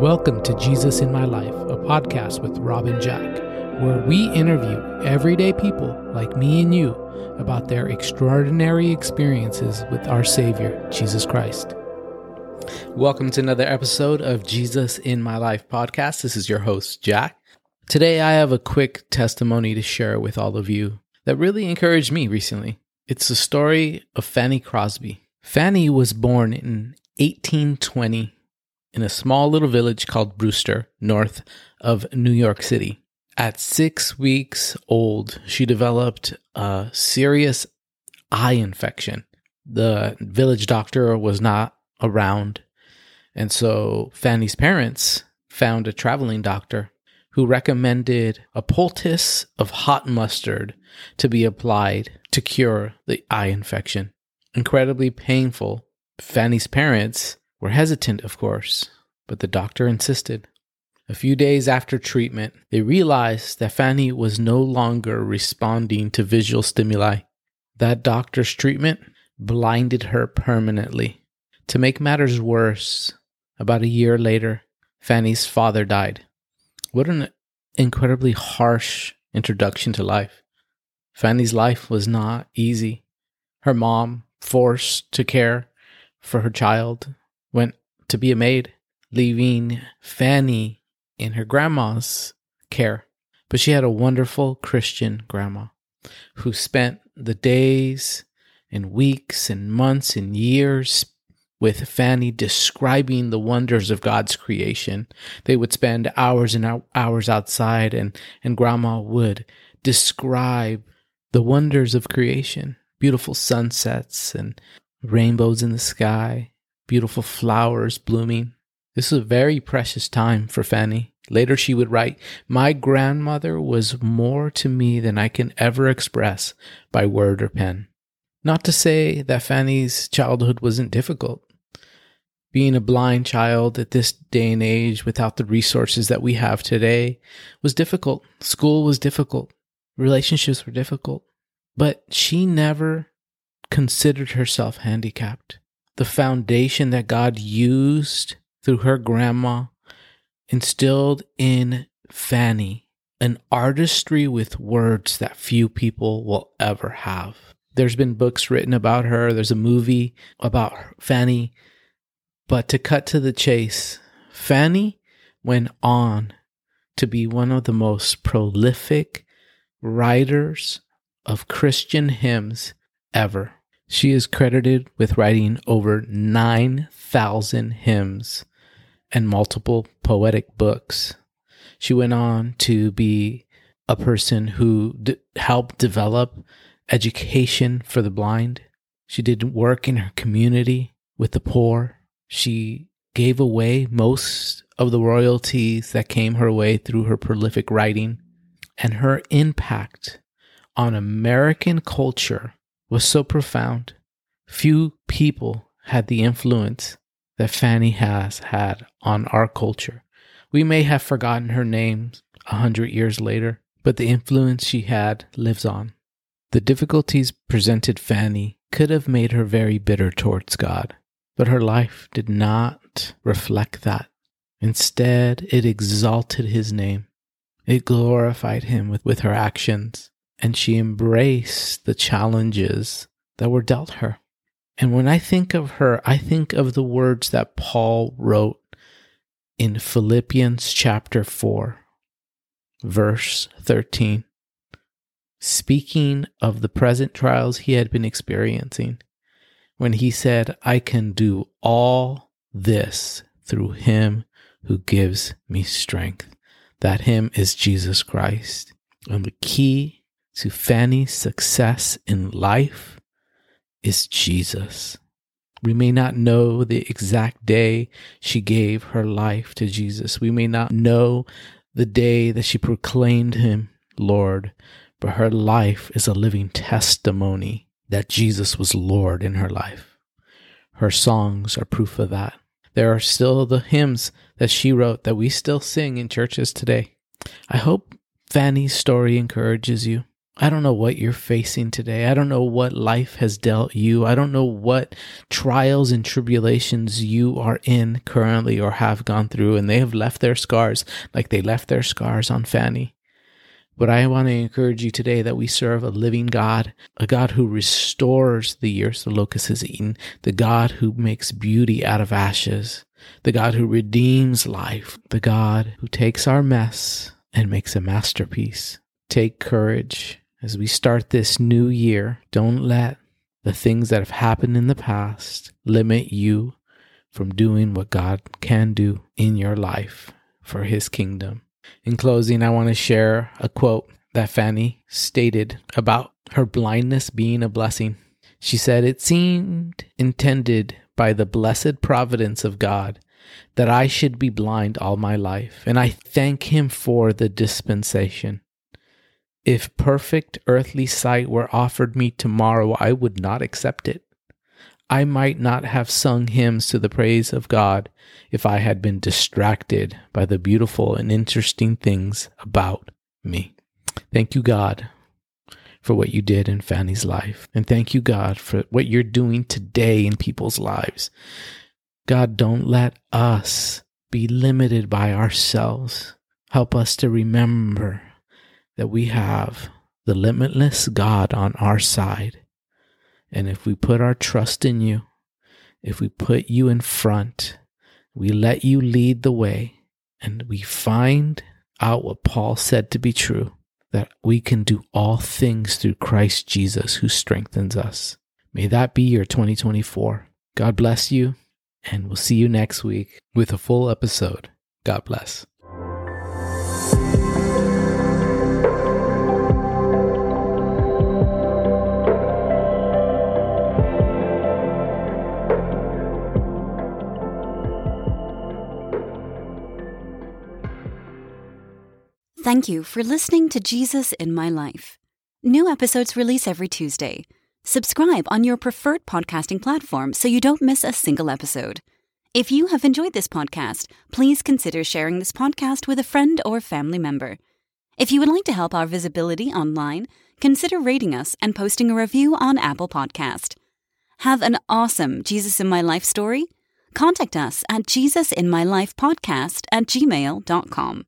Welcome to Jesus in My Life, a podcast with Robin Jack, where we interview everyday people like me and you about their extraordinary experiences with our Savior, Jesus Christ. Welcome to another episode of Jesus in My Life podcast. This is your host, Jack. Today, I have a quick testimony to share with all of you that really encouraged me recently. It's the story of Fanny Crosby. Fanny was born in 1820 in a small little village called Brewster, north of New York City. At six weeks old, she developed a serious eye infection. The village doctor was not around, and so Fanny's parents found a traveling doctor who recommended a poultice of hot mustard to be applied to cure the eye infection. Incredibly painful, Fanny's parents were hesitant, of course, but the doctor insisted. A few days after treatment, they realized that Fanny was no longer responding to visual stimuli. That doctor's treatment blinded her permanently. To make matters worse, about a year later, Fanny's father died. What an incredibly harsh introduction to life. Fanny's life was not easy. Her mom, forced to care for her child, went to be a maid, leaving Fanny in her grandma's care. But she had a wonderful Christian grandma who spent the days and weeks and months and years with Fanny describing the wonders of God's creation. They would spend hours and hours outside and, and grandma would describe the wonders of creation, beautiful sunsets and rainbows in the sky, beautiful flowers blooming. This was a very precious time for Fanny. Later, she would write, My grandmother was more to me than I can ever express by word or pen. Not to say that Fanny's childhood wasn't difficult. Being a blind child at this day and age without the resources that we have today was difficult. School was difficult. Relationships were difficult. But she never considered herself handicapped the foundation that God used through her grandma instilled in Fanny an artistry with words that few people will ever have. There's been books written about her, there's a movie about Fanny. But to cut to the chase, Fanny went on to be one of the most prolific writers of Christian hymns ever. She is credited with writing over 9,000 hymns and multiple poetic books. She went on to be a person who d- helped develop education for the blind. She did work in her community with the poor. She gave away most of the royalties that came her way through her prolific writing. And her impact on American culture was so profound. Few people had the influence that Fanny has had on our culture. We may have forgotten her name a hundred years later, but the influence she had lives on. The difficulties presented Fanny could have made her very bitter towards God, but her life did not reflect that. Instead, it exalted his name. It glorified him with, with her actions and she embraced the challenges that were dealt her. And when I think of her, I think of the words that Paul wrote in Philippians chapter 4, verse 13, speaking of the present trials he had been experiencing, when he said, I can do all this through him who gives me strength. That him is Jesus Christ. And the key to Fanny's success in life is Jesus. We may not know the exact day she gave her life to Jesus. We may not know the day that she proclaimed him Lord, but her life is a living testimony that Jesus was Lord in her life. Her songs are proof of that. There are still the hymns that she wrote that we still sing in churches today. I hope Fanny's story encourages you. I don't know what you're facing today. I don't know what life has dealt you. I don't know what trials and tribulations you are in currently or have gone through, and they have left their scars like they left their scars on Fanny. But I want to encourage you today that we serve a living God, a God who restores the years the locust has eaten, the God who makes beauty out of ashes, the God who redeems life, the God who takes our mess and makes a masterpiece. Take courage as we start this new year. Don't let the things that have happened in the past limit you from doing what God can do in your life for his kingdom. In closing, I want to share a quote that Fanny stated about her blindness being a blessing. She said, It seemed intended by the blessed providence of God that I should be blind all my life, and I thank Him for the dispensation. If perfect earthly sight were offered me tomorrow, I would not accept it. I might not have sung hymns to the praise of God if I had been distracted by the beautiful and interesting things about me. Thank you, God, for what you did in Fanny's life. And thank you, God, for what you're doing today in people's lives. God, don't let us be limited by ourselves. Help us to remember that we have the limitless God on our side and if we put our trust in you, if we put you in front, we let you lead the way, and we find out what Paul said to be true that we can do all things through Christ Jesus who strengthens us. May that be your 2024. God bless you, and we'll see you next week with a full episode. God bless. Thank you for listening to Jesus in My Life. New episodes release every Tuesday. Subscribe on your preferred podcasting platform so you don't miss a single episode. If you have enjoyed this podcast, please consider sharing this podcast with a friend or family member. If you would like to help our visibility online, consider rating us and posting a review on Apple Podcast. Have an awesome Jesus in My Life story? Contact us at jesusinmylifepodcast at gmail.com.